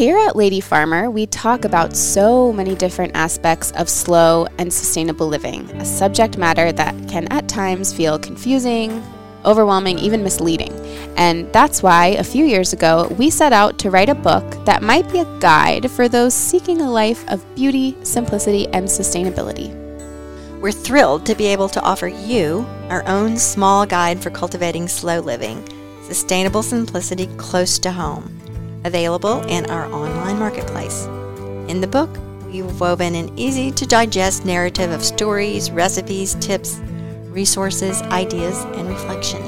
Here at Lady Farmer, we talk about so many different aspects of slow and sustainable living, a subject matter that can at times feel confusing, overwhelming, even misleading. And that's why a few years ago, we set out to write a book that might be a guide for those seeking a life of beauty, simplicity, and sustainability. We're thrilled to be able to offer you our own small guide for cultivating slow living, sustainable simplicity close to home, available in our online marketplace. In the book, we've woven an easy to digest narrative of stories, recipes, tips, resources, ideas, and reflection.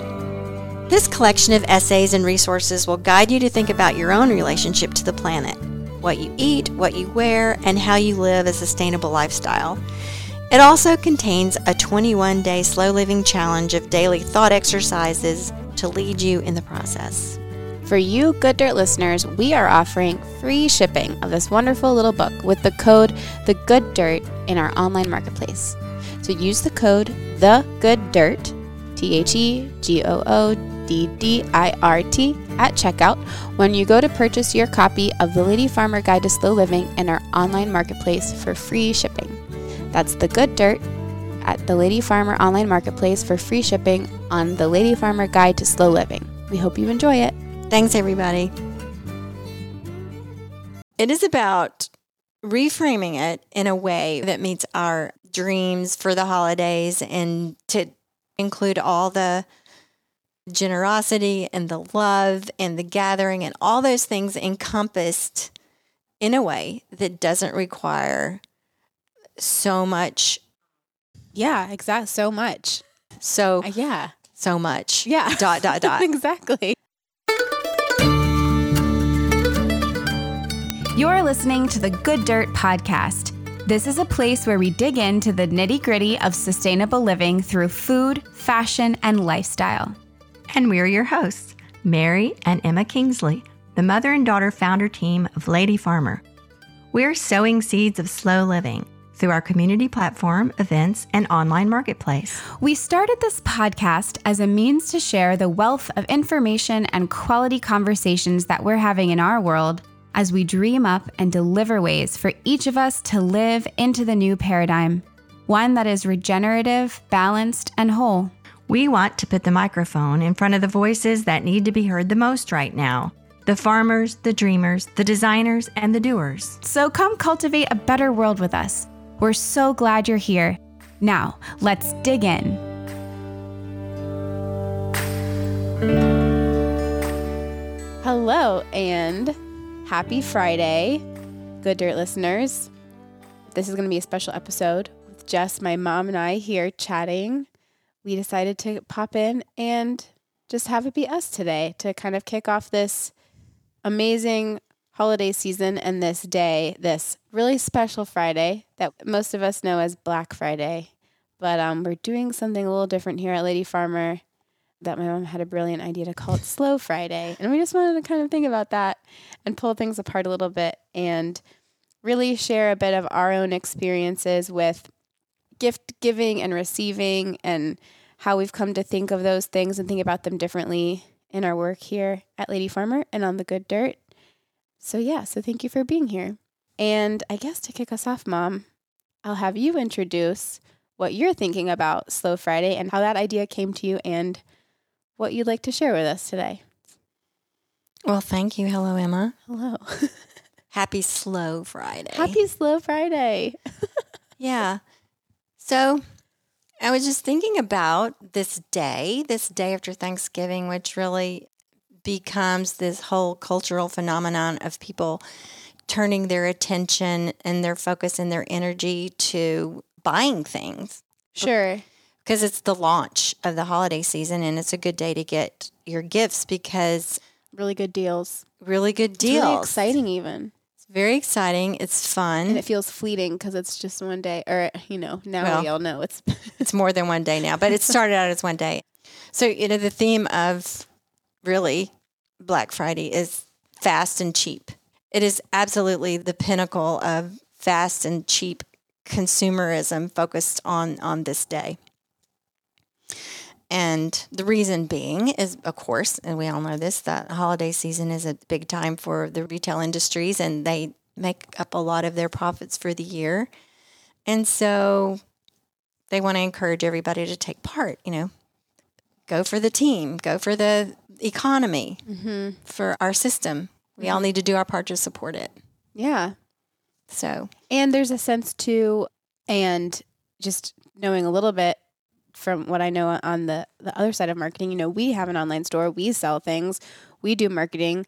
This collection of essays and resources will guide you to think about your own relationship to the planet, what you eat, what you wear, and how you live a sustainable lifestyle. It also contains a 21 day slow living challenge of daily thought exercises to lead you in the process. For you Good Dirt listeners, we are offering free shipping of this wonderful little book with the code The Good Dirt in our online marketplace. So use the code The Good Dirt, T H E G O O D D I R T, at checkout when you go to purchase your copy of The Lady Farmer Guide to Slow Living in our online marketplace for free shipping. That's The Good Dirt at the Lady Farmer online marketplace for free shipping on the Lady Farmer Guide to Slow Living. We hope you enjoy it. Thanks, everybody. It is about reframing it in a way that meets our dreams for the holidays and to include all the generosity and the love and the gathering and all those things encompassed in a way that doesn't require so much Yeah, exactly. So much. so Uh, yeah. so much Yeah. dot dot dot exactly. You're listening to the Good Dirt Podcast. This is a place where we dig into the nitty gritty of sustainable living through food, fashion, and lifestyle. And we're your hosts, Mary and Emma Kingsley, the mother and daughter founder team of Lady Farmer. We're sowing seeds of slow living through our community platform, events, and online marketplace. We started this podcast as a means to share the wealth of information and quality conversations that we're having in our world as we dream up and deliver ways for each of us to live into the new paradigm, one that is regenerative, balanced, and whole. We want to put the microphone in front of the voices that need to be heard the most right now the farmers, the dreamers, the designers, and the doers. So come cultivate a better world with us. We're so glad you're here. Now, let's dig in. Hello and happy Friday, Good Dirt listeners. This is going to be a special episode with Jess, my mom, and I here chatting. We decided to pop in and just have it be us today to kind of kick off this amazing holiday season and this day, this really special Friday that most of us know as Black Friday. But um, we're doing something a little different here at Lady Farmer that my mom had a brilliant idea to call it Slow Friday. And we just wanted to kind of think about that and pull things apart a little bit and really share a bit of our own experiences with gift giving and receiving and how we've come to think of those things and think about them differently in our work here at Lady Farmer and on the Good Dirt. So, yeah, so thank you for being here. And I guess to kick us off, Mom, I'll have you introduce what you're thinking about Slow Friday and how that idea came to you and what you'd like to share with us today. well thank you hello emma Hello. happy slow friday Happy Slow Friday. Yeah. So I was just thinking about this day, this day after Thanksgiving, which really becomes this whole cultural phenomenon of people turning their attention and their focus and their energy to buying things Sure. Because it's the launch of the holiday season and it's a good day to get your gifts because Really good deals. really good deals. really exciting, even. It's very exciting. It's fun. And it feels fleeting because it's just one day, or, you know, now Well, we all know it's. it's more than one day now, but it started out as one day. So, you know, the theme of really Black Friday is fast and cheap. It is absolutely the pinnacle of fast and cheap consumerism focused on on this day. And the reason being is, of course, and we all know this, that holiday season is a big time for the retail industries and they make up a lot of their profits for the year. And so they want to encourage everybody to take part, you know, go for the team, go for the economy, mm-hmm. for our system. We all mm-hmm. need to do our part to support it. Yeah. So, And there's a sense too, and just knowing a little bit from what I know on the, the other side of marketing, you know, we have an online store, we sell things, we do marketing.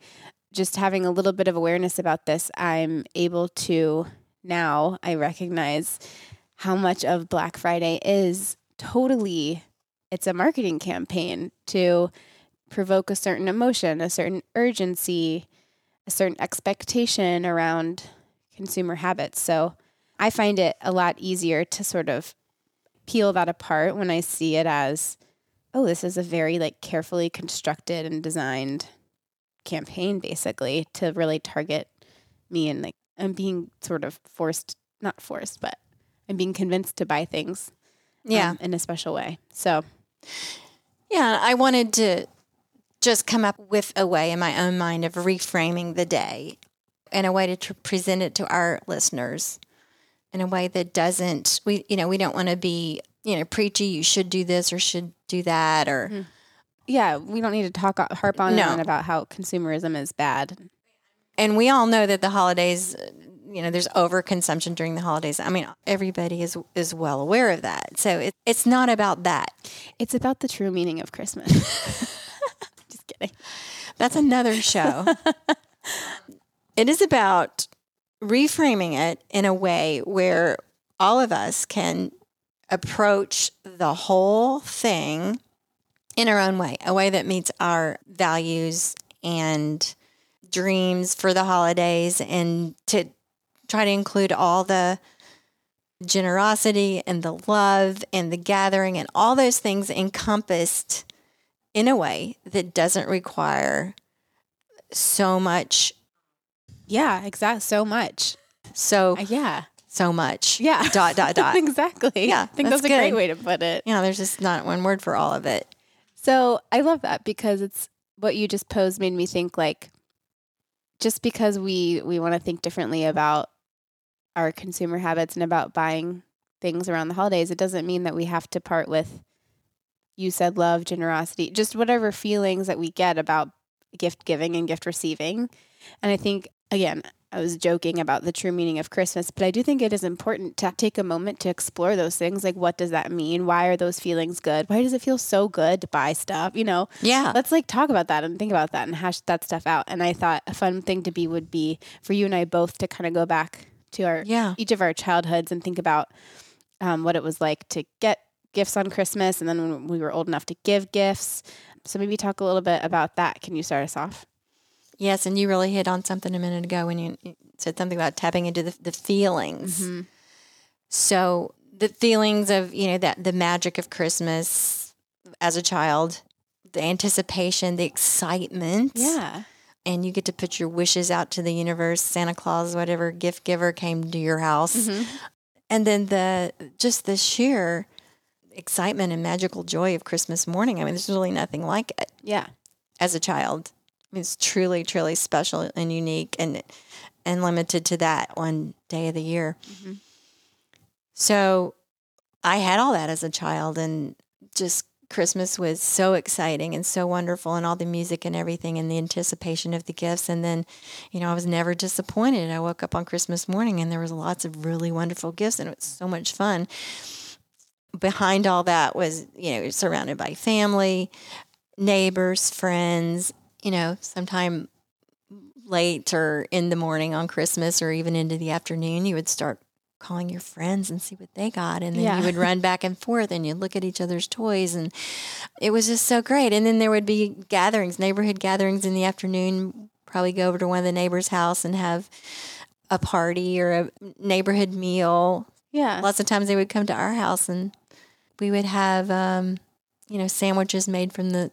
Just having a little bit of awareness about this, I'm able to now, I recognize how much of Black Friday is totally, it's a marketing campaign to provoke a certain emotion, a certain urgency, a certain expectation around consumer habits. So I find it a lot easier to sort of peel that apart when I see it as, oh, this is a very like carefully constructed and designed campaign basically to really target me and like I'm being sort of forced, not forced, but I'm being convinced to buy things yeah. um, in a special way. So Yeah, I wanted to just come up with a way in my own mind of reframing the day and a way to tr- present it to our listeners in a way that doesn't we you know we don't want to be you know preachy you should do this or should do that or yeah, we don't need to talk harp on No. and on about how consumerism is bad. and we all know that the holidays uh, you know there's overconsumption during the holidays i mean everybody is is well aware of that so it, it's not about that It's about the true meaning of Christmas. Just kidding. That's another show. it is about reframing it in a way where all of us can approach the whole thing in our own way, a way that meets our values and dreams for the holidays, and to try to include all the generosity and the love and the gathering and all those things encompassed in a way that doesn't require so much Yeah, exactly. So much. so Uh, yeah. so much Yeah. dot dot dot exactly. Yeah, I think that's that's, a great way to put it. yeah there's just not one word for all of it So I love that because it's what you just posed made me think like just because we we want to think differently about our consumer habits and about buying things around the holidays, it doesn't mean that we have to part with you said love, generosity, just whatever feelings that we get about gift giving and gift receiving. And I think again, I was joking about the true meaning of Christmas, but I do think it is important to take a moment to explore those things. Like, what does that mean? Why are those feelings good? Why does it feel so good to buy stuff? You know, yeah let's like talk about that and think about that and hash that stuff out. And I thought a fun thing to be would be for you and I both to kind of go back to our Yeah. each of our childhoods and think about um, what it was like to get gifts on Christmas, and then when we were old enough to give gifts. So maybe talk a little bit about that. Can you start us off? Yes and you really hit on something a minute ago when you said something about tapping into the, the feelings. Mm-hmm. So the feelings of you know that the magic of christmas as a child the anticipation the excitement. Yeah. and you get to put your wishes out to the universe santa claus whatever gift giver came to your house. Mm-hmm. And then the just the sheer excitement and magical joy of christmas morning. I mean there's really nothing like it Yeah. as a child I mean, it's truly truly special and unique and and limited to that one day of the year mm-hmm. so i had all that as a child and just Christmas was so exciting and so wonderful, and all the music and everything, and the anticipation of the gifts. And then, you know, I was never disappointed. I woke up on Christmas morning, and there was lots of really wonderful gifts, and it was so much fun. Behind all that was, you know, surrounded by family, neighbors, friends. You know, sometime late or in the morning on Christmas, or even into the afternoon, you would start calling your friends and see what they got and then Yeah. you would run back and forth and you'd look at each other's toys and it was just so great and then there would be gatherings neighborhood gatherings in the afternoon probably go over to one of the neighbors house and have a party or a neighborhood meal Yeah. lots of times they would come to our house and we would have um, you know sandwiches made from the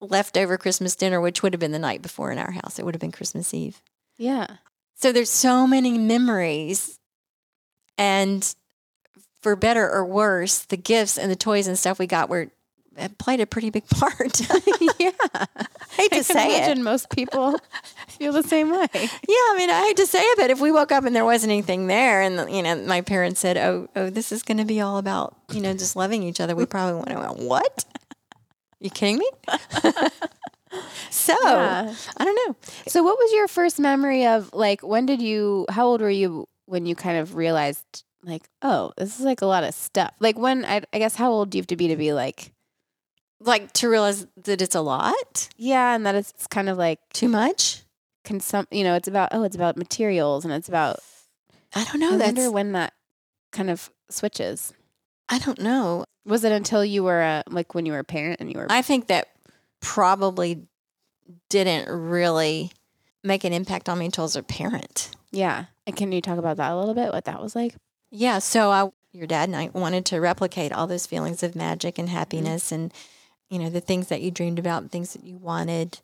leftover christmas dinner which would have been the night before in our house it would have been christmas eve Yeah. so there's so many memories and for better or worse, the gifts and the toys and stuff we got were uh, played a pretty big part. yeah. I hate I to say it. imagine most people feel the same way. Yeah, I mean, I hate to say it, but if we woke up and there wasn't anything there, and you know, my parents said, "Oh, oh, this is going to be all about you know just loving each other," we probably went, "What? You kidding me?" so Yeah. I don't know. So, what was your first memory of like when did you, how old were you when you kind of realized, like, oh, this is like a lot of stuff? Like, when, I, I guess, how old do you have to be to be like, Like to realize that it's a lot, yeah, and that it's, kind of like too much. consum, you know, it's about, oh, it's about materials and it's about, I don't know. I wonder when that kind of switches. I don't know. Was it until you were, a, like, when you were a parent and you were, I think that probably didn't really make an impact on me until I was a parent. yeah. And can you talk about that a little bit, what that was like? Yeah, so I, your dad and I wanted to replicate all those feelings of magic and happiness, and you know the things that you dreamed about, and things that you wanted.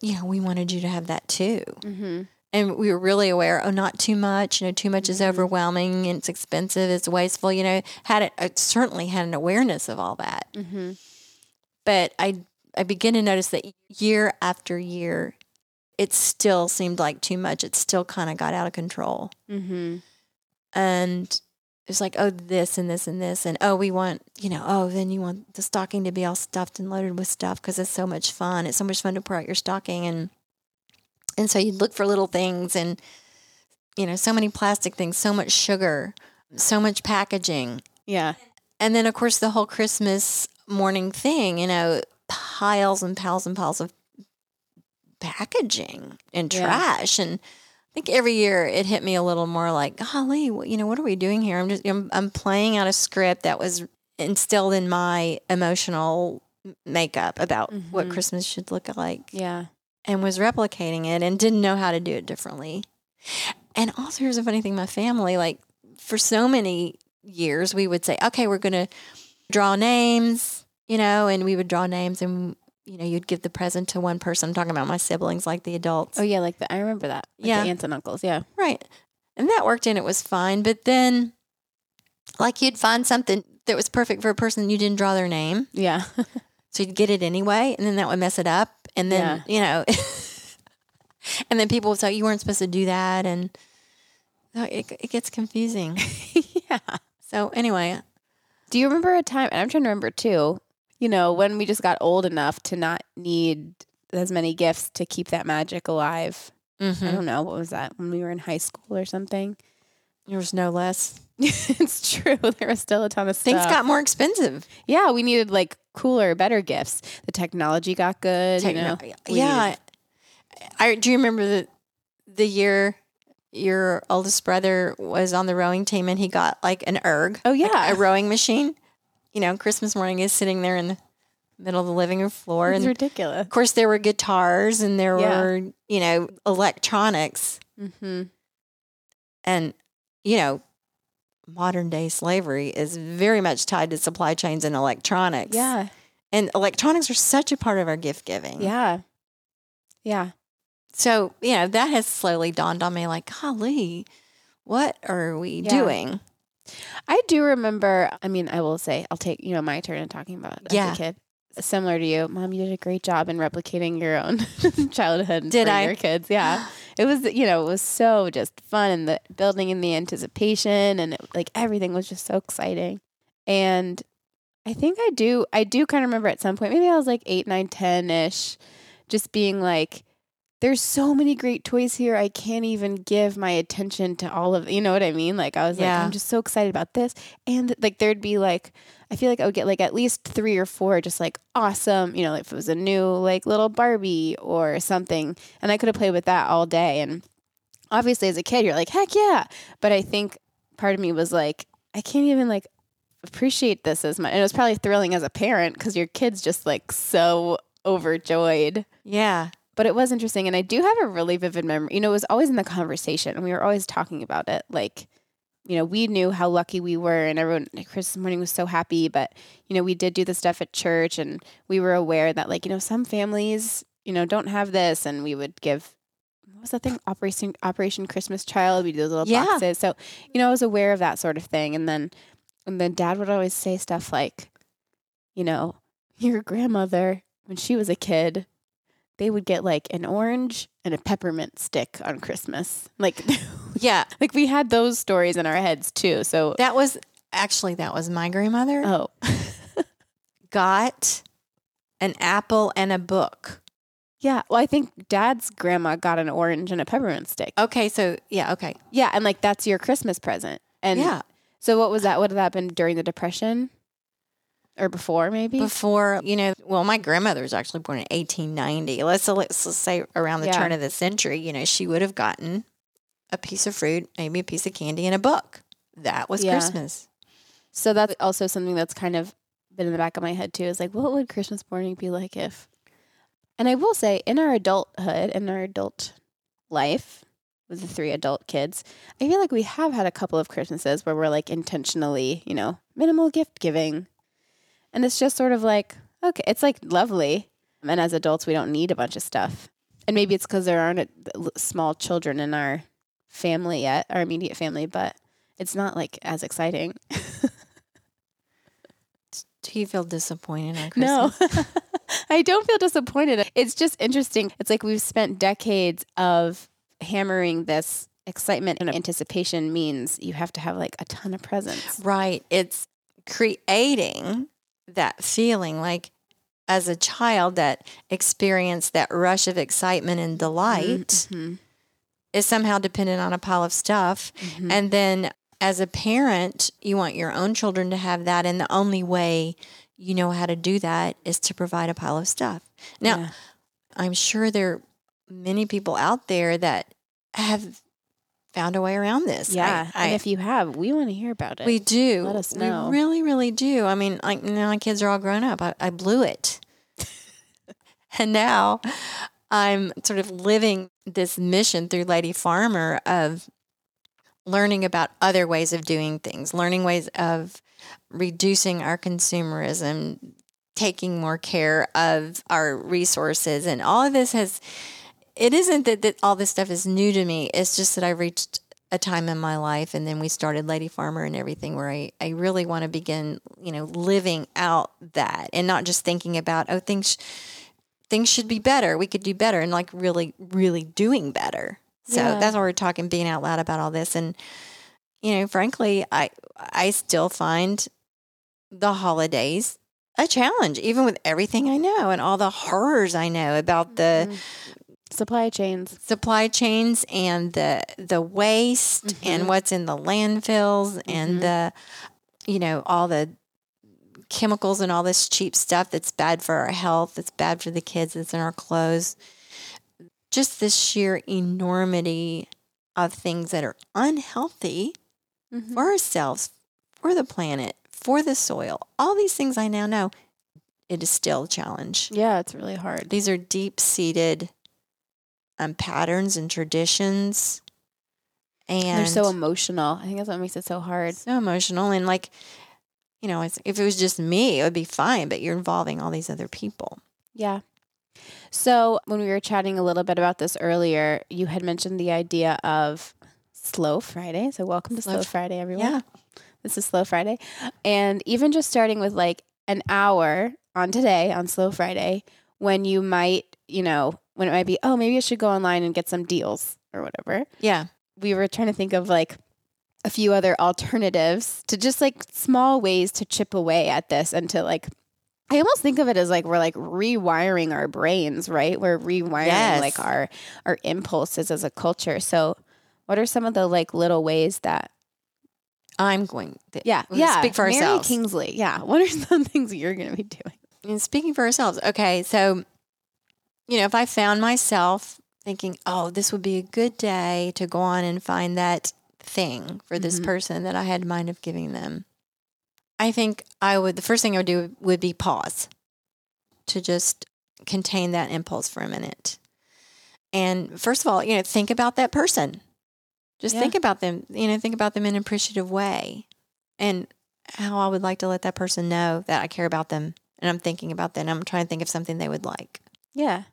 You know, we wanted you to have that too, Mm-hmm. And we were really aware. Oh, not too much. You know, too much is overwhelming and it's expensive. It's wasteful. You know, had it I certainly had an awareness of all that, Mm-hmm. but I I began to notice that year after year, it still seemed like too much. It still kind of got out of control. Mm-hmm. and it's like oh this and this and this and oh we want you know oh then you want the stocking to be all stuffed and loaded with stuff because it's so much fun it's so much fun to pour out your stocking and and so you look for little things and you know so many plastic things so much sugar so much packaging Yeah. and then of course the whole christmas morning thing you know piles and piles and piles of packaging and Yeah. trash and I think every year it hit me a little more like, golly, what, you know, what are we doing here? I'm just, I'm, I'm playing out a script that was instilled in my emotional makeup about what Mhm. Christmas should look like Yeah. And was replicating it and didn't know how to do it differently. And also, here's a funny thing my family, like, for so many years, we would say, okay, we're going to draw names, you know, and we would draw names and, you know, you'd give the present to one person. I'm talking about my siblings, like the adults. Oh yeah, like the, I remember that. Like Yeah. the aunts and uncles. Yeah. Right. And that worked and it was fine. But then, like, you'd find something that was perfect for a person, you didn't draw their name. Yeah. So you'd get it anyway. And then that would mess it up. And then, you know, and then people would say, you weren't supposed to do that. And so it, it gets confusing. yeah. So, anyway, Do you remember a time? And I'm trying to remember too. You know, when we just got old enough to not need as many gifts to keep that magic alive. I mhm, don't know what was that when we were in high school or something. there was no less. it's true. There was still a ton of stuff. Things got more expensive. yeah, we needed like cooler, better gifts. The technology got good. you know, yeah. I do you remember the the year your oldest brother was on the rowing team and he got like an erg. Oh, like yeah. a rowing machine. You know, Christmas morning is sitting there in the middle of the living room floor, it's and ridiculous. of course there were guitars and there Yeah. were you know electronics Mm-hmm. and you know modern day slavery is very much tied to supply chains and electronics. Yeah. and electronics are such a part of our gift giving. Yeah. Yeah. So, you know, that has slowly dawned on me like, golly, what are we Yeah. doing? I do remember. I mean, I will say, I'll take you know my turn in talking about it Yeah. as a kid. Similar to you, mom, you did a great job in replicating your own childhood. Did for I? Your kids, yeah. It was, you know, it was so just fun and the building in the anticipation and it, like everything was just so exciting. And I think I do, I do kind of remember at some point, maybe I was like eight, nine, 10 ish, just being like, there's so many great toys here. I can't even give my attention to all of, you know what I mean? Like I was Yeah. like, I'm just so excited about this. And like there'd be like, I feel like I would get like at least three or four just like awesome, you know, if it was a new like little Barbie or something. And I could have played with that all day. And obviously as a kid, you're like, heck yeah. But I think part of me was like, I can't even like appreciate this as much. And it was probably thrilling as a parent because your kid's just like so overjoyed. Yeah. But it was interesting. And I do have a really vivid memory. You know, it was always in the conversation and we were always talking about it. Like, you know, we knew how lucky we were and everyone, Christmas morning was so happy. But, you know, we did do the stuff at church and we were aware that, like, you know, some families, you know, don't have this. And we would give, what was that thing? Operation, Operation Christmas Child. We do those little Yeah. boxes. So, you know, I was aware of that sort of thing. And then, and then dad would always say stuff like, you know, your grandmother, when she was a kid, they would get like an orange and a peppermint stick on Christmas. Like, Yeah, like we had those stories in our heads too. So, that was actually that was my grandmother oh, got an apple and a book. yeah. Well, I think dad's grandma got an orange and a peppermint stick. Okay, so yeah, okay. Yeah. And like that's your Christmas present. And yeah. so what was that? What have been during the Depression or before maybe? Before, you know, well, my grandmother was actually born in 1890. Let's, let's, let's say around the Yeah. turn of the century, you know, she would have gotten a piece of fruit, maybe a piece of candy, and a book. That was Yeah. Christmas. So that's also something that's kind of been in the back of my head too. Is like, what would Christmas morning be like if? And I will say, in our adulthood, in our adult life, with the three adult kids, I feel like we have had a couple of Christmases where we're like intentionally, you know, minimal gift giving, and it's just sort of like, okay, it's like lovely. And as adults, we don't need a bunch of stuff. And maybe it's because there aren't small children in our family yet, our immediate family, but it's not like as exciting. Do you feel disappointed on Christmas? No, I don't feel disappointed. It's just interesting. It's like we've spent decades of hammering this excitement and anticipation means you have to have like a ton of presents. Right. It's creating that feeling like as a child that experienced that rush of excitement and delight Mhm. is somehow dependent on a pile of stuff. Mhm. And then as a parent, you want your own children to have that. And the only way you know how to do that is to provide a pile of stuff. Now, Yeah. I'm sure there are many people out there that have found a way around this. Yeah. I, and if you have, we want to hear about it. we do. Let us know. We really, really do. I mean, like now my kids are all grown up. I, I blew it. and now I'm sort of living this mission through Lady Farmer of learning about other ways of doing things, learning ways of reducing our consumerism, taking more care of our resources. And all of this has, it isn't that, that all this stuff is new to me. It's just that I reached a time in my life and then we started Lady Farmer and everything where I, I really want to begin, you know, living out that and not just thinking about, oh, things, things should be better. We could do better and like really, really doing better. So Yeah. that's why we're talking, being out loud about all this. And, you know, frankly, I, I still find the holidays a challenge, even with everything I know and all the horrors I know about the, Mhm. Supply chains. supply chains and the the waste Mhm. and what's in the landfills Mhm. and the you know all the chemicals and all this cheap stuff that's bad for our health that's bad for the kids that's in our clothes just this sheer enormity of things that are unhealthy Mhm. for ourselves for the planet for the soil all these things i now know it is still a challenge Yeah, it's really hard. these are deep seated um, patterns and traditions. And They're so emotional. I think that's what makes it so hard. so emotional. And like, you know, if it was just me, it would be fine, but you're involving all these other people. Yeah. So when we were chatting a little bit about this earlier, you had mentioned the idea of Slow Friday. So welcome to Slow Slow Friday, everyone. Yeah. This is Slow Friday. And even just starting with like an hour on today, on Slow Friday, when you might, you know, when it might be, oh, maybe I should go online and get some deals or whatever. Yeah. We were trying to think of like a few other alternatives to just like small ways to chip away at this and to like I almost think of it as like we're like rewiring our brains, right? We're rewiring Yes. like our our impulses as a culture. So what are some of the like little ways that I'm going. To, yeah, yeah. Speak for Mary ourselves. Kingsley. Yeah. What are some things you're gonna be doing? And speaking for ourselves. Okay. So, you know, if I found myself thinking, oh, this would be a good day to go on and find that thing for this Mhm. person that I had in mind of giving them, I think I would, the first thing I would do would be pause to just contain that impulse for a minute. And first of all, you know, think about that person. Just Yeah. think about them, you know, think about them in an appreciative way and how I would like to let that person know that I care about them and I'm thinking about them. I'm trying to think of something they would like. Yeah.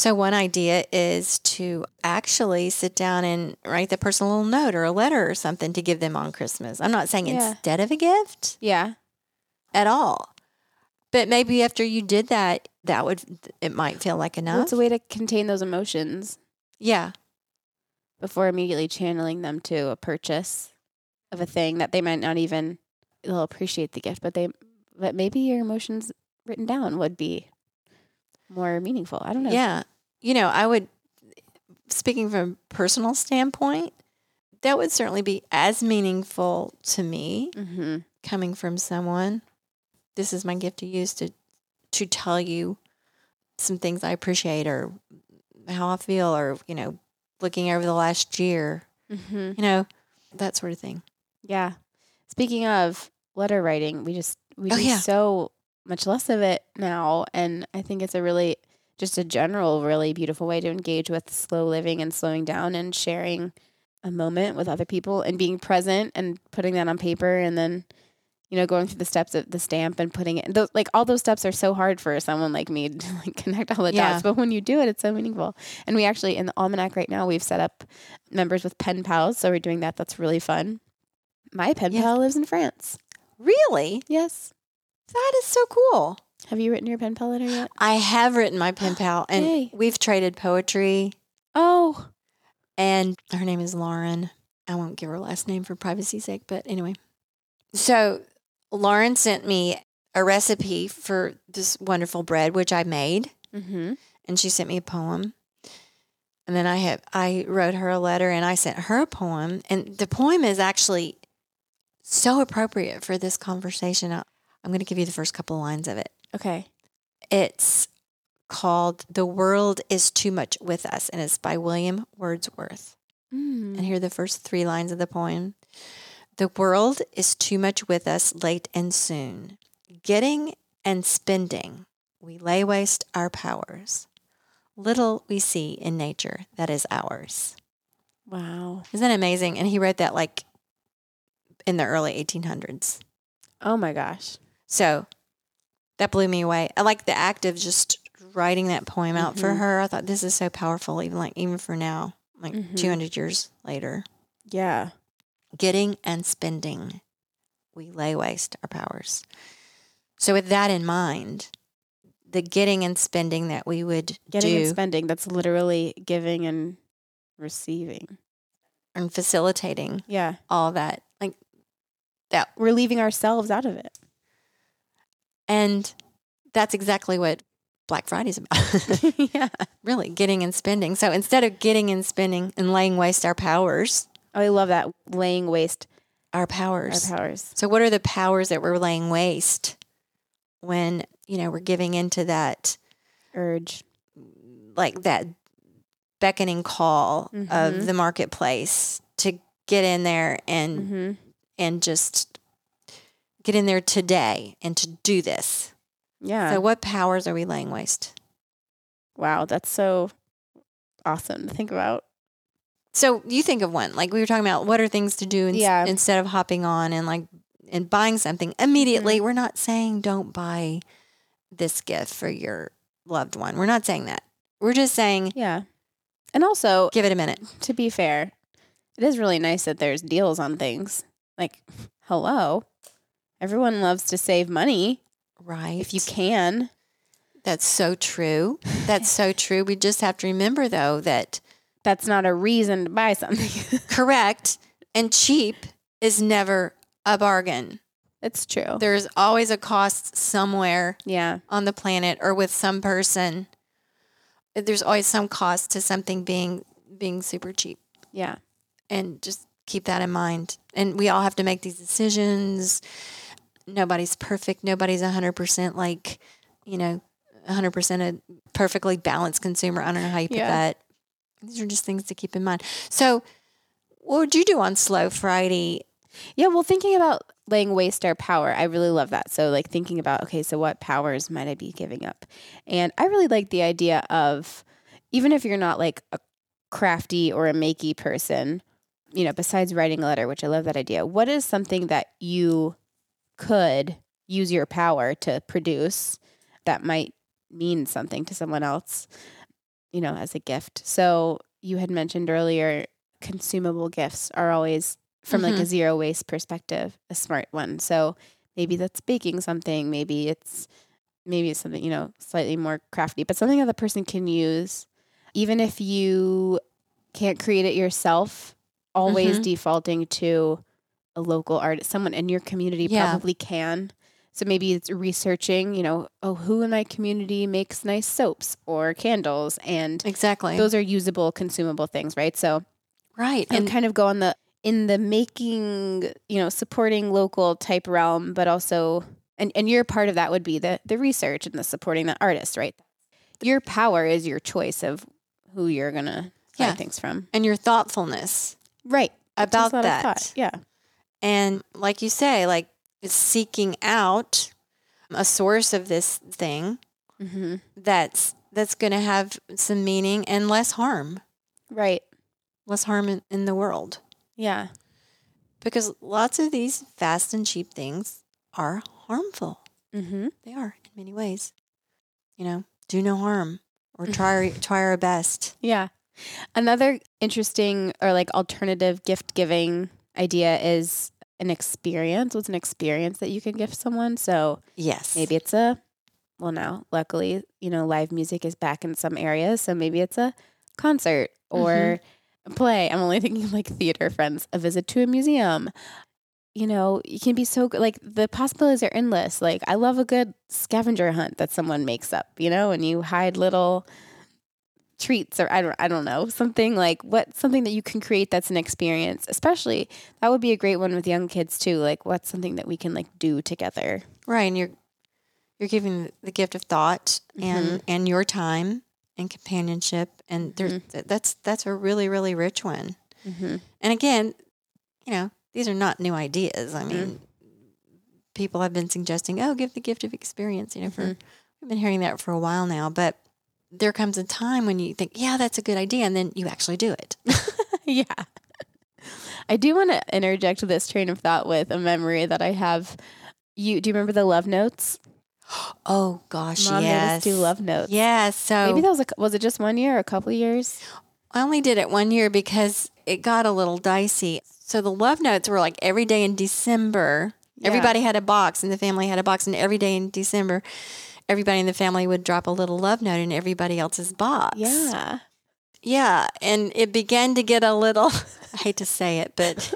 So, one idea is to actually sit down and write the person a little note or a letter or something to give them on Christmas. I'm not saying Yeah. instead of a gift Yeah. at all. But maybe after you did that, that would it might feel like Well, enough. it's a way to contain those emotions yeah. before immediately channeling them to a purchase of a thing that they might not even they'll appreciate the gift, but they but maybe your emotions written down would be more meaningful. I don't know. Yeah. You know, I would speaking from a personal standpoint, that would certainly be as meaningful to me Mm-hmm. coming from someone. This is my gift to use to to tell you some things I appreciate or how I feel or, you know, looking over the last year, Mm-hmm. you know, that sort of thing. Yeah. Speaking of letter writing, we just we Oh, do yeah. so much less of it now, and I think it's a really just a general, really beautiful way to engage with slow living and slowing down and sharing a moment with other people and being present and putting that on paper and then you know going through the steps of the stamp and putting it those, like all those steps are so hard for someone like me to like connect all the Yeah. dots but when you do it it's so meaningful and we actually in the almanac right now we've set up members with pen pals so we're doing that that's really fun my pen Yeah. pal lives in France Really? yes That is so cool. have you written your pen pal letter yet I have written my pen pal and Yay. we've traded poetry oh and her name is Lauren. I won't give her last name for privacy's sake, but anyway. So Lauren sent me a recipe for this wonderful bread, which I made, mm-hmm. and she sent me a poem. And then I have I wrote her a letter and I sent her a poem. And the poem is actually so appropriate for this conversation. I- I'm going to give you the first couple of lines of it. okay It's called The World is Too Much with Us, and it's by William Wordsworth. mm. And here are the first three lines of the poem The world is too much with us late and soon. Getting and spending, we lay waste our powers. Little we see in nature that is ours. wow Isn't that amazing? And he wrote that like in the early 1800s. oh my gosh So that blew me away. I like the act of just writing that poem out for Mhm. her. I thought this is so powerful, even like even for now, like Mhm. 200 years later. yeah Getting and spending, we lay waste our powers. So with that in mind, the getting and spending that we would getting do and spending that's literally giving and receiving and facilitating yeah all that, like that, we're leaving ourselves out of it and that's exactly what Black Friday's about. yeah really getting and spending. So instead of getting and spending and laying waste our powers, oh i love that laying waste our powers. our powers. So what are the powers that we're laying waste when, you know, we're giving into that urge like that beckoning call Mhm. of the marketplace to get in there and mm-hmm. and just get in there today and to do this. yeah So what powers are we laying waste? wow that's so awesome to think about So you think of one, like we were talking about, what are things to do ins- Yeah. instead of hopping on and like and buying something immediately? Mm-hmm. We're not saying don't buy this gift for your loved one. We're not saying that. We're just saying yeah and also give it a minute. to be fair it is really nice that there's deals on things like hello everyone loves to save money Right. if you can That's so true. That's so true. We just have to remember though that that's not a reason to buy something correct and cheap is never a bargain. it's true There's always a cost somewhere yeah on the planet or with some person. There's always some cost to something being being super cheap. yeah And just keep that in mind. And we all have to make these decisions. Nobody's perfect. Nobody's 100% like, you know, 100% a perfectly balanced consumer. I don't know how you put Yeah. that. These are just things to keep in mind. So, what would you do on Slow Friday? Yeah, well, thinking about laying waste our power, I really love that. So, like, thinking about, okay, so what powers might I be giving up? And I really like the idea of, even if you're not like a crafty or a makey person, you know, besides writing a letter, which I love that idea, what is something that you could use your power to produce that might mean something to someone else, you know, as a gift? So, you had mentioned earlier, consumable gifts are always from like a zero waste perspective, a smart one. So maybe that's baking something, maybe it's maybe it's something, you know, slightly more crafty, but something that the person can use, even if you can't create it yourself, always Mhm. defaulting to a local artist, someone in your community Yeah. probably can. So maybe it's researching, you know, oh, who in my community makes nice soaps or candles, and Exactly. those are usable, consumable things, right? So right. and And kind of go on the in the making, you know, supporting local type realm, but also and and your part of that would be the the research and the supporting the artist, right? Your power is your choice of who you're gonna Yeah. things from, and your thoughtfulness right? About that. thought, yeah. And like you say, like seeking out a source of this thing hmm that's that's going to have some meaning and less harm, Right. less harm in, in the world. Yeah. Because lots of these fast and cheap things are harmful. Mm-hmm. They are in many ways. You know, do no harm or try try our best. Yeah. Another interesting or like alternative gift giving idea is an experience. What's an experience that you can gift someone? So Yes. maybe it's a, well, now, luckily, you know, live music is back in some areas. So maybe it's a concert or mm-hmm. a play. I'm only thinking like theater friends, a visit to a museum. You know, you can be so good. Like the possibilities are endless. Like I love a good scavenger hunt that someone makes up, you know, and you hide little treats or I don't I don't know something like what something that you can create that's an experience especially that would be a great one with young kids too like what's something that we can like do together Right, and you're you're giving the gift of thought and Mm-hmm. and your time and companionship, and there's Mm-hmm. that's that's a really really rich one. mm-hmm. And again, you know, these are not new ideas. I mean, people have been suggesting, oh, give the gift of experience. You know, for we've been hearing that for a while now, but there comes a time when you think, yeah, that's a good idea, and then you actually do it. yeah. I do want to interject this train of thought with a memory that I have. You do you remember the love notes? oh gosh, Mom yes, do love notes. Yes, so Maybe that was a, was it just one year or a couple years? I only did it one year because it got a little dicey. So the love notes were like every day in December. Yeah. Everybody had a box, and the family had a box, and every day in December, everybody in the family would drop a little love note in everybody else's box. Yeah. Yeah, and it began to get a little. I hate to say it, but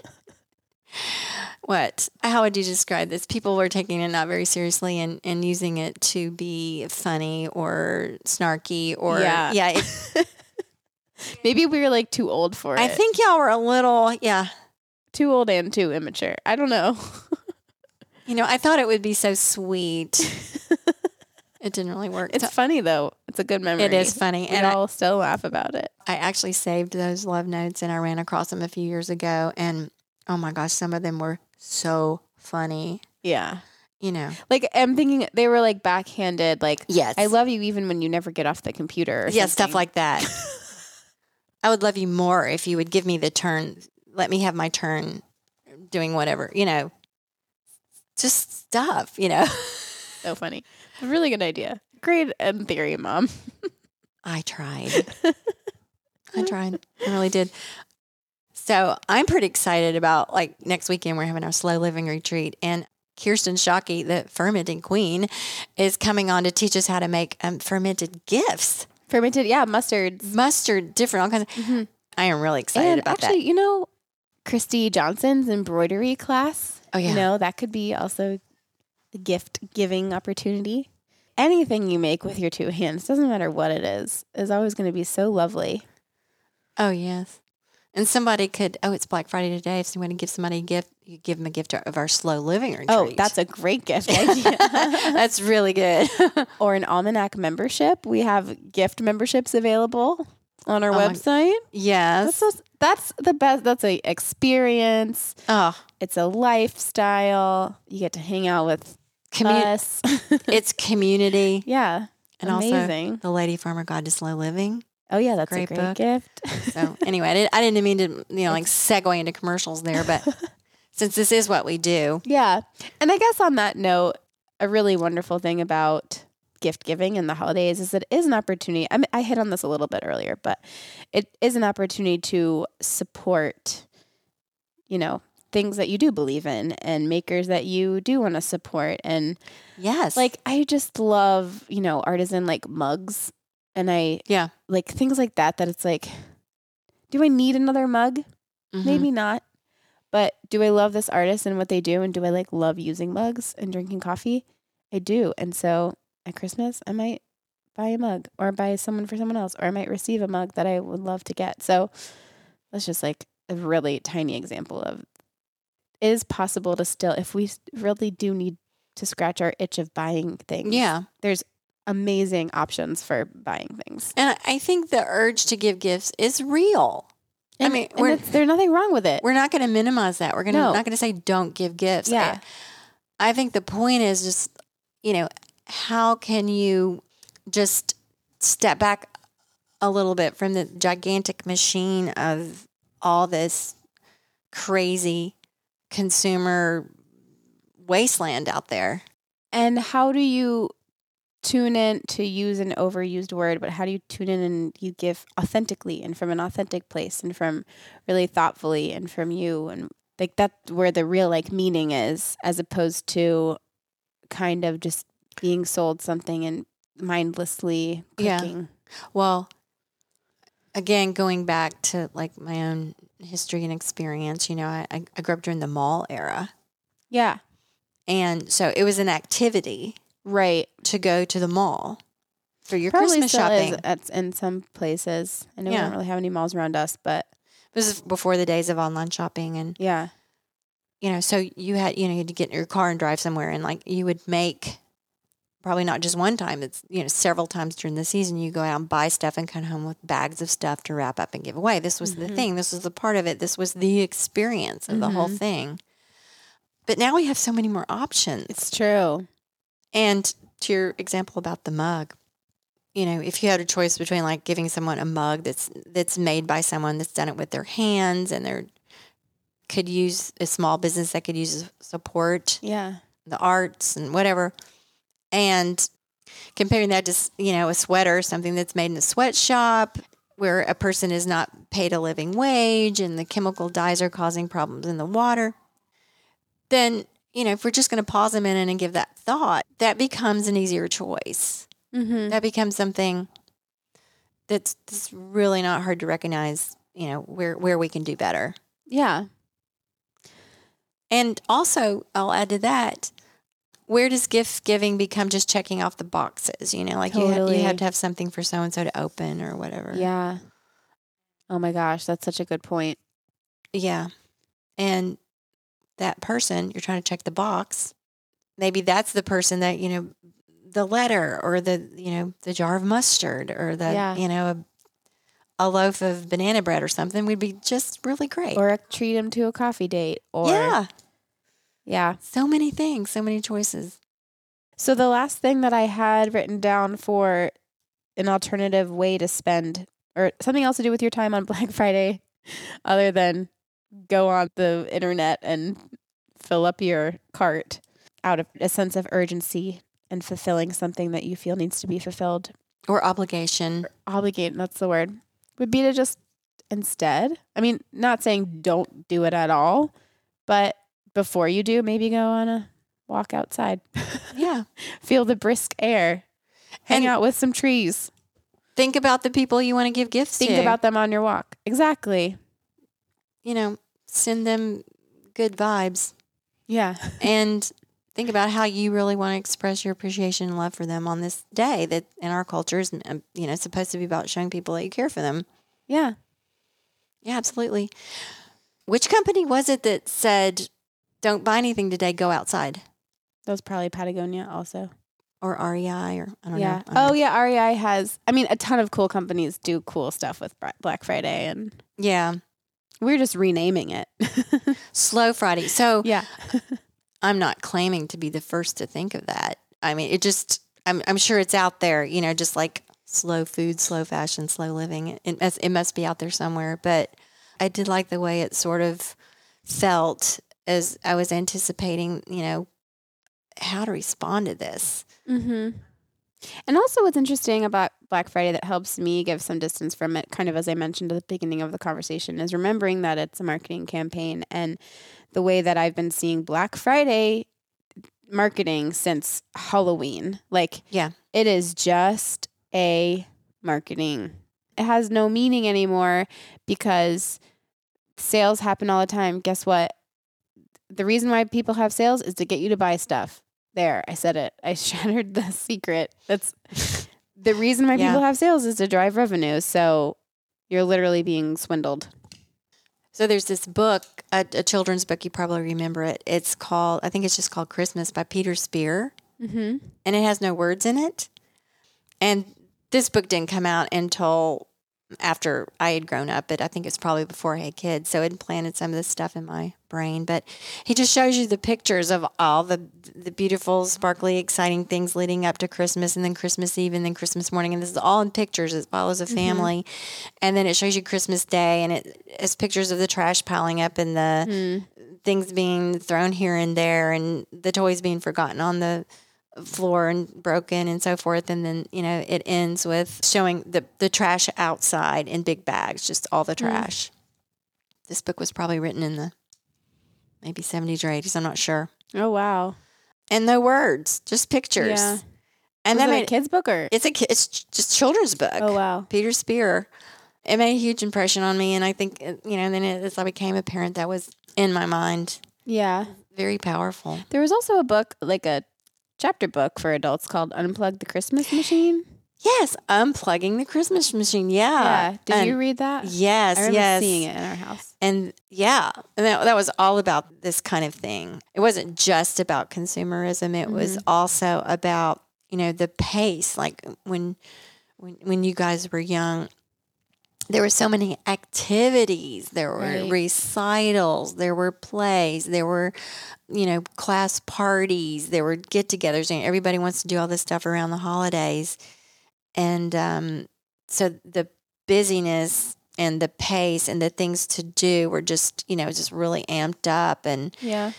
what? How would you describe this? People were taking it not very seriously and, and using it to be funny or snarky or Yeah. yeah. It, Maybe we were like too old for it. I think y'all were a little yeah. too old and too immature. I don't know. You know, I thought it would be so sweet. It didn't really work. It's funny though. It's a good memory. it is funny, We and I'll still laugh about it. I actually saved those love notes, and I ran across them a few years ago, and oh my gosh, some of them were so funny. Yeah. You know, Like I'm thinking they were like backhanded, like yes, I love you even when you never get off the computer. Yeah, stuff like that. I would love you more if you would give me the turn, let me have my turn doing whatever, you know, just stuff, you know. so funny. Really good idea. Great in theory, mom. I tried. I tried. I really did. So I'm pretty excited about like next weekend we're having our slow living retreat and Kirsten Shockey, the fermenting queen, is coming on to teach us how to make um, fermented gifts. Fermented, yeah, mustards. Mustard, different all kinds of I am really excited and about actually, you know, Christy Johnson's embroidery class. Oh, yeah. You know, that could be also a gift giving opportunity. Anything you make with your two hands, doesn't matter what it is, is always going to be so lovely. Oh yes. And somebody could oh, it's Black Friday today. If someone to give somebody a gift, you give them a gift of our slow living retreat. Oh, that's a great gift idea. that's really good. or an almanac membership. We have gift memberships available on our Oh my- website. yes. That's, so, that's the best. That's a experience. oh, It's a lifestyle. You get to hang out with commu- us. it's community. yeah. And Amazing. also the Lady Farmer Guide to Slow Living. oh yeah, that's Great a great book. gift. So anyway, I didn't, I didn't mean to you know like segue into commercials there, but since this is what we do, yeah. And I guess on that note, a really wonderful thing about gift giving in the holidays is that it is an opportunity. I, mean, I hit on this a little bit earlier, but it is an opportunity to support, you know, things that you do believe in and makers that you do want to support and Yes. like I just love, you know, artisan like mugs and I Yeah. like things like that that it's like do I need another mug? Mhm. Maybe not. But do I love this artist and what they do and do I like love using mugs and drinking coffee? I do. And so at Christmas I might buy a mug or buy someone for someone else or I might receive a mug that I would love to get. So that's just like a really tiny example of is possible to still if we really do need to scratch our itch of buying things. Yeah. There's amazing options for buying things. And I- think the urge to give gifts is real. I mean, and we're- there's nothing wrong with it. We're not going to minimize that. We're going to No. not going to say don't give gifts. Yeah. I, I think the point is just, you know, how can you just step back a little bit from the gigantic machine of all this crazy consumer wasteland out there? And how do you tune in to use an overused word, but how do you tune in and you give authentically and from an authentic place and from really thoughtfully and from you and like that's where the real like meaning is as opposed to kind of just being sold something and mindlessly Yeah. Well, again, going back to like my own history and experience, you know, I, I grew up during the mall era. Yeah. And so it was an activity Right. to go to the mall for your Probably Christmas shopping. is at, in some places. I know we don't really have any malls around us, but This is before the days of online shopping and yeah. you know, so you had you know, you had to get in your car and drive somewhere and like you would make probably not just one time, it's you know, several times during the season you go out and buy stuff and come home with bags of stuff to wrap up and give away. This was the Mhm. thing. This was the part of it. This was the experience of the whole Mhm. thing. But now we have so many more options. It's true. And to your example about the mug, you know, if you had a choice between like giving someone a mug that's that's made by someone that's done it with their hands and they're could use a small business that could use support Yeah. the arts and whatever, and comparing that to you know a sweater, something that's made in a sweatshop where a person is not paid a living wage and the chemical dyes are causing problems in the water, then you know if we're just going to pause a minute and give that thought, that becomes an easier choice. Mm-hmm. That becomes something that's, that's really not hard to recognize. You know where where we can do better. Yeah. And also, I'll add to that, where does gift giving become just checking off the boxes? You know, like you, have, you have to have something for so and so to open or whatever. Yeah. Oh my gosh, that's such a good point. Yeah. And that person, you're trying to check the box. Maybe that's the person that, you know, the letter or the, you know, the jar of mustard or the, Yeah. you know, a, a loaf of banana bread or something would be just really great. Or uh, treat them to a coffee date. Or yeah. Yeah. So many things, so many choices. So the last thing that I had written down for an alternative way to spend or something else to do with your time on Black Friday other than go on the internet and fill up your cart out of a sense of urgency and fulfilling something that you feel needs to be fulfilled. Or obligation. Obligate, that's the word. Would be to just instead. I mean, not saying don't do it at all, but before you do, maybe go on a walk outside. Yeah. Feel the brisk air. Hang And- out with some trees. Think about the people you want to give gifts Think to. about them on your walk. Exactly. you know, send them good vibes Yeah. and think about how you really want to express your appreciation and love for them on this day that in our culture is um, you know supposed to be about showing people that you care for them. Yeah. Yeah, absolutely. Which company was it that said don't buy anything today, go outside? That was probably Patagonia also. Or REI or I don't Yeah. know. I Oh, know. yeah. REI has, I mean, a ton of cool companies do cool stuff with Black Friday, and Yeah. we're just renaming it. Slow Friday. So yeah. I'm not claiming to be the first to think of that. I mean, it just I'm I'm sure it's out there, you know, just like slow food, slow fashion, slow living. It, it it must be out there somewhere, but I did like the way it sort of felt as I was anticipating, you know, how to respond to this. Mm-hmm. And also, what's interesting about Black Friday that helps me give some distance from it, kind of as I mentioned at the beginning of the conversation, is remembering that it's a marketing campaign and the way that I've been seeing Black Friday marketing since Halloween. Like, Yeah. it is just a marketing. It has no meaning anymore because sales happen all the time. Guess what? The reason why people have sales is to get you to buy stuff. There, I said it. I shattered the secret. That's the reason why Yeah. people have sales is to drive revenue. So you're literally being swindled. So there's this book, a, a children's book. You probably remember it. It's called, I think it's just called Christmas by Peter Spier, Mm-hmm. and it has no words in it. And this book didn't come out until after I had grown up, but I think it's probably before I had kids. So it implanted some of this stuff in my brain. But he just shows you the pictures of all the the beautiful, sparkly, exciting things leading up to Christmas, and then Christmas Eve, and then Christmas morning, and this is all in pictures. It follows a mm-hmm. family, and then it shows you Christmas Day, and it has pictures of the trash piling up and the hmm. things being thrown here and there, and the toys being forgotten on the floor and broken and so forth and then you know it ends with showing the the trash outside in big bags just all the trash this book was probably written in the maybe 70s or 80s i'm not sure Oh wow! and no words just pictures Yeah. and Was that made a kids book or? it's a ki- it's just children's book Oh wow! peter spier it made a huge impression on me and i think uh, you know then it, as i became a parent that was in my mind Yeah. very powerful There was also a book, like a chapter book for adults called "Unplug the Christmas Machine." yes unplugging the christmas machine yeah yeah. Did And- you read that? yes I remember yes seeing it in our house. And yeah, and that, that was all about this kind of thing. It wasn't just about consumerism. It was mm-hmm. also about, you know, the pace. Like when, when, when you guys were young, there were so many activities. There were Right. recitals. There were plays. There were, you know, class parties. There were get-togethers, and everybody wants to do all this stuff around the holidays. And um, so the busyness and the pace and the things to do were just, you know, just really amped up. And Yeah.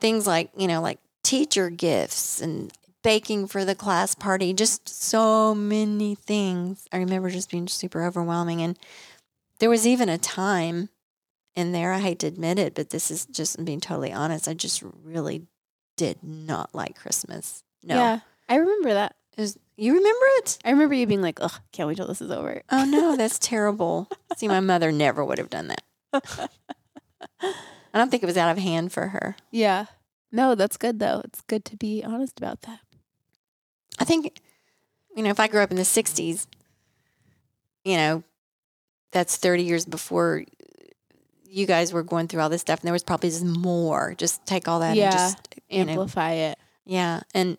things like, you know, like teacher gifts and baking for the class party, just so many things. I remember just being super overwhelming. And there was even a time in there, I hate to admit it, but this is just being totally honest. I just really did not like Christmas. No. Yeah. I remember that. Was, you remember it? I remember you being like, "Ugh, can't wait till this is over." Oh no, that's terrible. See, my mother never would have done that. I don't think it was out of hand for her. Yeah. No, that's good though. It's good to be honest about that. I think, you know, if I grew up in the 60s, you know, that's 30 years before you guys were going through all this stuff. And there was probably just more. Just take all that Yeah. and just, you know, Amplify it. yeah. And,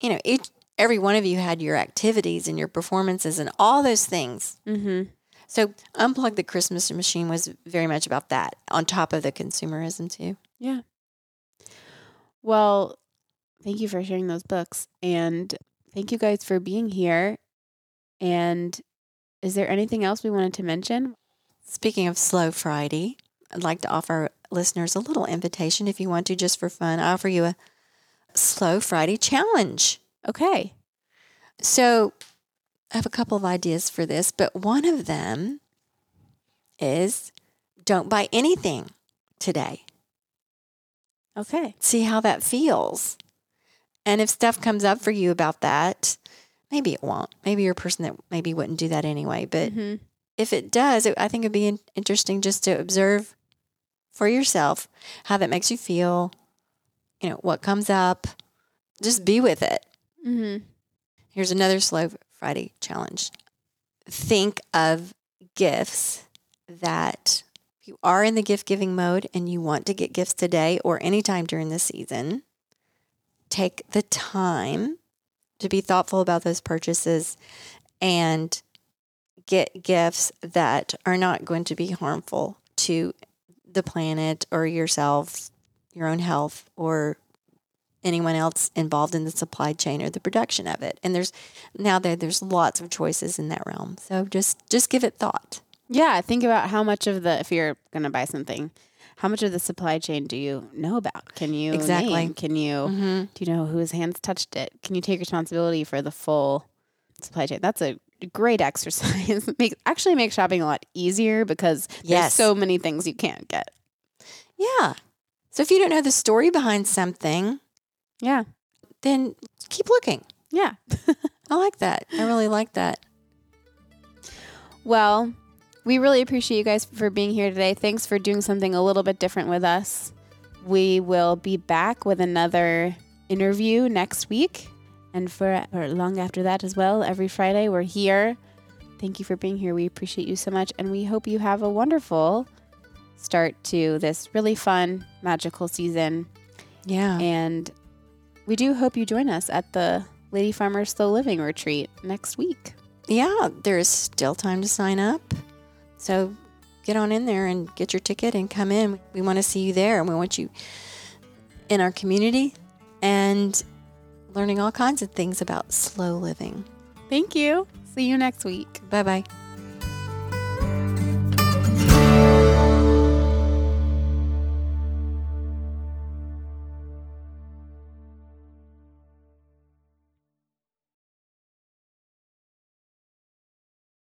you know, each, every one of you had your activities and your performances and all those things. Mm-hmm. So, Unplug the Christmas Machine was very much about that, on top of the consumerism, too. Yeah. Well, thank you for sharing those books and thank you guys for being here. And is there anything else we wanted to mention? Speaking of Slow Friday, I'd like to offer listeners a little invitation if you want to, just for fun. I offer you a Slow Friday challenge. Okay. So I have a couple of ideas for this, but one of them is don't buy anything today. Okay. See how that feels. And if stuff comes up for you about that, maybe it won't. Maybe you're a person that maybe wouldn't do that anyway. But hmm if it does, it, I think it'd be in- interesting just to observe for yourself how that makes you feel, you know, what comes up. Just be with it. hmm Here's another Slow Friday challenge. Think of gifts that you are in the gift giving mode and you want to get gifts today or anytime during the season, take the time to be thoughtful about those purchases and get gifts that are not going to be harmful to the planet or yourself, your own health, or anyone else involved in the supply chain or the production of it. And there's now there there's lots of choices in that realm. So just just give it thought. Yeah. Think about how much of the, if you're going to buy something, how much of the supply chain do you know about? Can you Exactly. name? Can you Mm-hmm. do you know whose hands touched it? Can you take responsibility for the full supply chain? That's a great exercise. Make actually makes shopping a lot easier because there's so many things you can't get. Yeah. So if you don't know the story behind something, Yeah. then keep looking. Yeah. I like that. I really like that. Well, we really appreciate you guys for being here today. Thanks for doing something a little bit different with us. We will be back with another interview next week. And for, long after that as well, every Friday, we're here. Thank you for being here. We appreciate you so much. And we hope you have a wonderful start to this really fun, magical season. Yeah. And we do hope you join us at the Lady Farmer Slow Living Retreat next week. Yeah, there is still time to sign up. So get on in there and get your ticket and come in. We want to see you there and we want you in our community and learning all kinds of things about slow living. Thank you. See you next week. Bye bye.